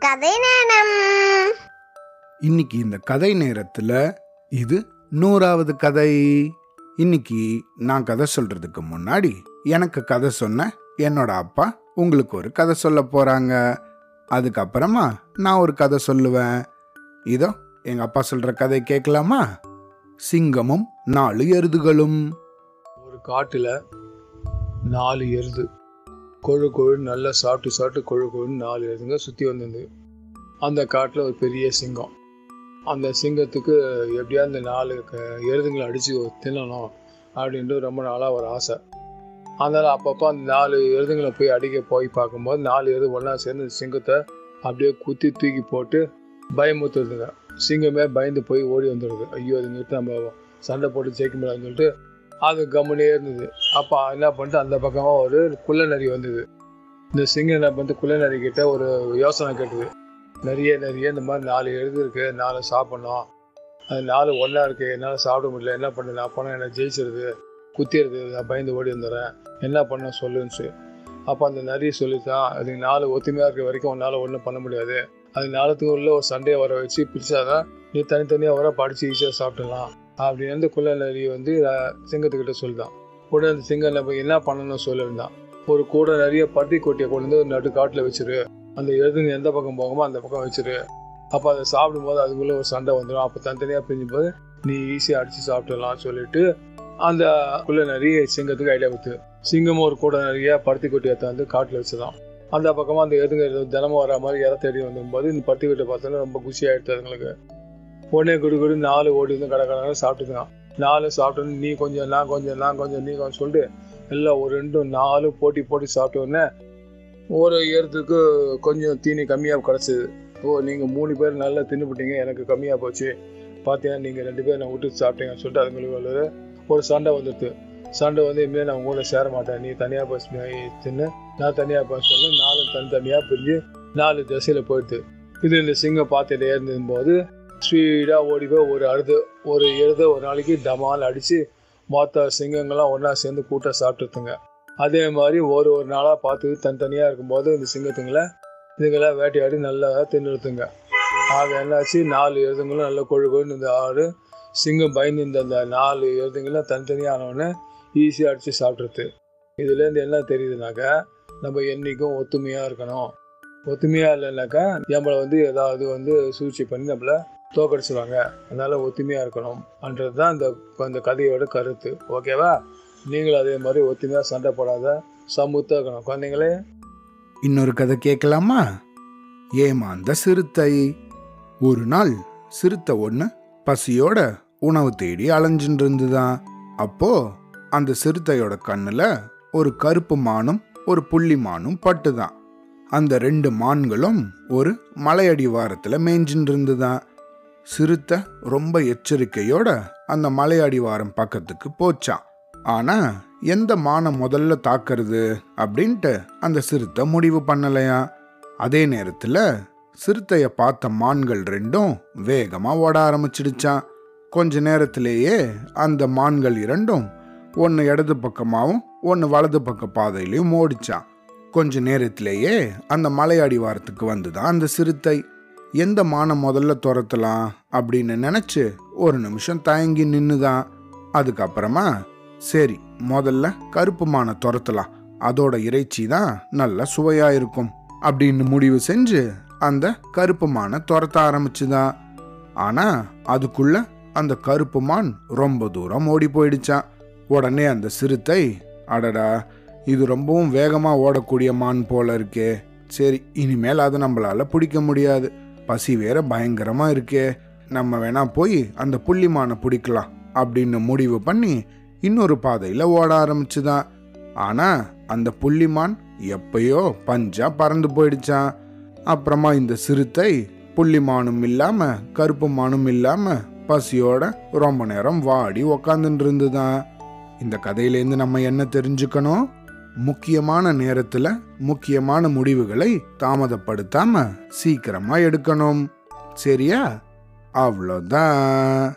கதை நேரம் இன்னைக்கு இந்த கதை நேரத்துல இது நூறாவது கதை. இன்னைக்கு நான் கதை சொல்றதுக்கு முன்னாடி எனக்கு கதை சொன்ன என்னோட அப்பா உங்களுக்கு ஒரு கதை சொல்ல போறாங்க. அதுக்கப்புறமா நான் ஒரு கதை சொல்லுவேன். இதோ எங்க அப்பா சொல்ற கதை கேட்கலாமா? சிங்கமும் நாலு எருதுகளும். ஒரு காட்டில் நாலு எருது. கொழு கொழு நல்லா சாப்பிட்டு சாப்பிட்டு கொழு கொழுன்னு நாலு எருதுங்க சுற்றி வந்திருந்தது. அந்த காட்டில் ஒரு பெரிய சிங்கம். அந்த சிங்கத்துக்கு எப்படியா இந்த நாலு க- எருதுங்களை அடித்து தின்னணும் அப்படின்ட்டு ரொம்ப நாளாக ஒரு ஆசை. அதனால் அப்பப்போ அந்த நாலு எருதுங்களை போய் அடிக்க போய் பார்க்கும்போது நாலு எருது ஒன்றா சேர்ந்து சிங்கத்தை அப்படியே குத்தி தூக்கி போட்டு பயமுத்துறதுங்க சிங்கமே பயந்து போய் ஓடி வந்துடுது. ஐயோ அதுங்கிட்ட நம்ம சண்டை போட்டு ஜெயிக்க முடியாதுன்னு சொல்லிட்டு அது கம்முனே இருந்தது. அப்போ என்ன பண்ணிட்டு அந்த பக்கமாக ஒரு குள்ள நரி வந்தது. இந்த சிங்கம் என்ன பண்ணிட்டு குள்ள நரி கிட்ட ஒரு யோசனை கேட்டது. நிறைய நிறைய இந்த மாதிரி நாலு எழுது இருக்கு. நாலு சாப்பிட்ணும். அது நாலு ஒன்றா இருக்கு. என்னால் சாப்பிட முடியல. என்ன பண்ண? நான் போனால் என்ன ஜெயிச்சிருது. குத்திடுது நான் பயந்து ஓடி வந்துடுறேன். என்ன பண்ண? சொல்லுன்னு அப்போ அந்த நரி சொல்லித்தான் அது நாலு ஒத்துமையாக இருக்க வரைக்கும் உன்னால் ஒன்றும் பண்ண முடியாது. அது நாலுத்துக்கு உள்ள ஒரு சண்டையை வர வச்சு பிடிச்சாதான் நீ தனித்தனியாக வர படித்து ஈஸியாக சாப்பிடலாம் அப்படின்னு வந்து குள்ளநரி வந்து சிங்கத்துக்கிட்ட சொல்லுதான் உடனே அந்த சிங்கம் என்ன என்ன பண்ணணும்னு சொல்லியிருந்தான். ஒரு கூட நிறைய பருத்தி கொட்டியை கொண்டு வந்து ஒரு நடு காட்டில் வச்சிரு. அந்த எழுதுங்க எந்த பக்கம் போகுமோ அந்த பக்கம் வச்சிரு. அப்போ அதை சாப்பிடும்போது அதுக்குள்ளே ஒரு சண்டை வந்துடும் அப்போ தனித்தனியாக பிரிஞ்சும் போது நீ ஈஸியாக அடித்து சாப்பிடலாம் சொல்லிட்டு அந்த குள்ள நரி சிங்கத்துக்கு ஐடியா கொடுத்து சிங்கமும் ஒரு கூட நிறைய பருத்தி கொட்டியை வந்து காட்டில் வச்சுதான். அந்த பக்கமாக அந்த எதுங்க தினமும் வர மாதிரி இற தேடி வந்தும்போது இந்த பருத்தி கொட்டை பார்த்தோன்னா ரொம்ப குஷியாகிடுது அதுங்களுக்கு உடனே குடு குடு நாலு ஓடி கடை கடை சாப்பிட்டுக்கலாம் நாலு சாப்பிட்டோன்னு நீ கொஞ்சம் நான் கொஞ்சம் நான் கொஞ்சம் நீ கொஞ்சம் சொல்லிட்டு எல்லாம் ஒரு ரெண்டும் நாலு போட்டி போட்டி சாப்பிட்ட உடனே ஒரு ஏறத்துக்கு கொஞ்சம் தீனி கம்மியாக கிடச்சிது. ஓ நீங்கள் மூணு பேர் நல்லா தின்னுபிட்டீங்க எனக்கு கம்மியாக போச்சு. பார்த்தீங்கன்னா நீங்கள் ரெண்டு பேர் நான் விட்டு சாப்பிட்டீங்கன்னு சொல்லிட்டு அதுங்களுக்கு ஒரு ஒரு சண்டை வந்துடுது சண்டை வந்து இனிமேல் நான் கூட சேர மாட்டேன். நீ தனியாக போய் தின்னு. நான் தனியாக போய் சொல்லு. நாலு தனித்தனியாக பிரிஞ்சு நாலு திசையில் போயிடுது இது இந்த சிங்கம் பார்த்துட்டே போது ஸ்பீடாக ஓடி போய் ஒரு அழுது ஒரு எழுத ஒரு நாளைக்கு டமால் அடித்து மொத்த சிங்கங்கள்லாம் ஒன்றா சேர்ந்து கூட்டம் சாப்பிட்டுருத்துங்க. அதே மாதிரி ஒரு ஒரு நாளாக பார்த்து தனித்தனியாக இருக்கும்போது இந்த சிங்கத்துங்களை இதுங்களாம் வேட்டையாடி நல்லா தின்னுறுத்துங்க ஆக என்னாச்சு? நாலு எழுதுங்களும் நல்லா கொழு கொழுன்னு இந்த ஆடு சிங்கம் பயந்து இந்த அந்த நாலு எழுதுங்களும் தனித்தனியாக ஆனவுடனே ஈஸியாக அடித்து சாப்பிட்றது இதுலேருந்து என்ன தெரியுதுனாக்கா நம்ம என்றைக்கும் ஒத்துமையாக இருக்கணும். ஒத்துமையாக இல்லைனாக்கா நம்மளை வந்து ஏதாவது வந்து சூழ்ச்சி பண்ணி நம்மளை தோக்கடிச்சிருவாங்க. அதனால ஒத்துமையாக இருக்கணும்ன்றது தான் இந்த இந்த கதையோட கருத்து. ஓகேவா நீங்களும் அதே மாதிரி ஒத்துமையாக சண்டை போடாத சமூத்தாக இருக்கணும். குழந்தைங்களே. இன்னொரு கதை கேட்கலாமா? ஏமாந்த சிறுத்தை. ஒரு நாள் சிறுத்தை ஒன்று பசியோட உணவு தேடி அலைஞ்சுட்டு இருந்துதான் அப்போ அந்த சிறுத்தையோட கண்ணுல ஒரு கருப்பு மானும் ஒரு புள்ளி மானும் பட்டுதான். அந்த ரெண்டு மான்களும் ஒரு மலையடிவாரத்துல மேய்ஞ்சின்னு இருந்துதான் சிறுத்தை ரொம்ப எச்சரிக்கையோட அந்த மலையடிவாரம் பக்கத்துக்கு போச்சான் ஆனா எந்த மானை முதல்ல தாக்குறது அப்படின்ட்டு அந்த சிறுத்தை முடிவு பண்ணலையா? அதே நேரத்துல சிறுத்தைய பார்த்த மான்கள் ரெண்டும் வேகமா ஓட ஆரம்பிச்சிடுச்சான் கொஞ்ச நேரத்திலேயே அந்த மான்கள் இரண்டும் ஒன்று இடது பக்கமாகவும் ஒன்று வலது பக்க பாதையிலையும் ஓடிச்சான் கொஞ்ச நேரத்திலேயே அந்த மலை அடிவாரத்துக்கு வந்துதான் அந்த சிறுத்தை. எந்த மானை முதல்ல துரத்தலாம் அப்படின்னு நினச்சி ஒரு நிமிஷம் தயங்கி நின்றுதான் அதுக்கப்புறமா சரி முதல்ல கருப்பு மானை துரத்தலாம். அதோட இறைச்சி தான் நல்ல சுவையாக இருக்கும் அப்படின்னு முடிவு செஞ்சு அந்த கருப்பு மானை துரத்த ஆரம்பிச்சுதான். ஆனால் அதுக்குள்ள அந்த கருப்பு மான் ரொம்ப தூரம் ஓடி போயிடுச்சான். உடனே அந்த சிறுத்தை அடடா இது ரொம்பவும் வேகமாக ஓடக்கூடிய மான் போல இருக்கே. சரி இனிமேல் அதை நம்மளால் பிடிக்க முடியாது. பசி வேற பயங்கரமா இருக்கே. நம்ம வேணா போய் அந்த புள்ளிமானை பிடிக்கலாம் அப்படின்னு முடிவு பண்ணி இன்னொரு பாதையில ஓட ஆரம்பிச்சுதான். ஆனா அந்த புள்ளிமான் எப்பயோ பஞ்சா பறந்து போயிடுச்சான் அப்புறமா இந்த சிறுத்தை புள்ளிமானும் இல்லாம கருப்பு மானும் இல்லாம பசியோட ரொம்ப நேரம் வாடி உக்காந்துட்டு இருந்துதான். இந்த கதையிலேருந்து நம்ம என்ன தெரிஞ்சுக்கணும்? முக்கியமான நேரத்துல முக்கியமான முடிவுகளை தாமதப்படுத்தாம சீக்கிரமா எடுக்கணும். சரியா? அவ்வளோதான்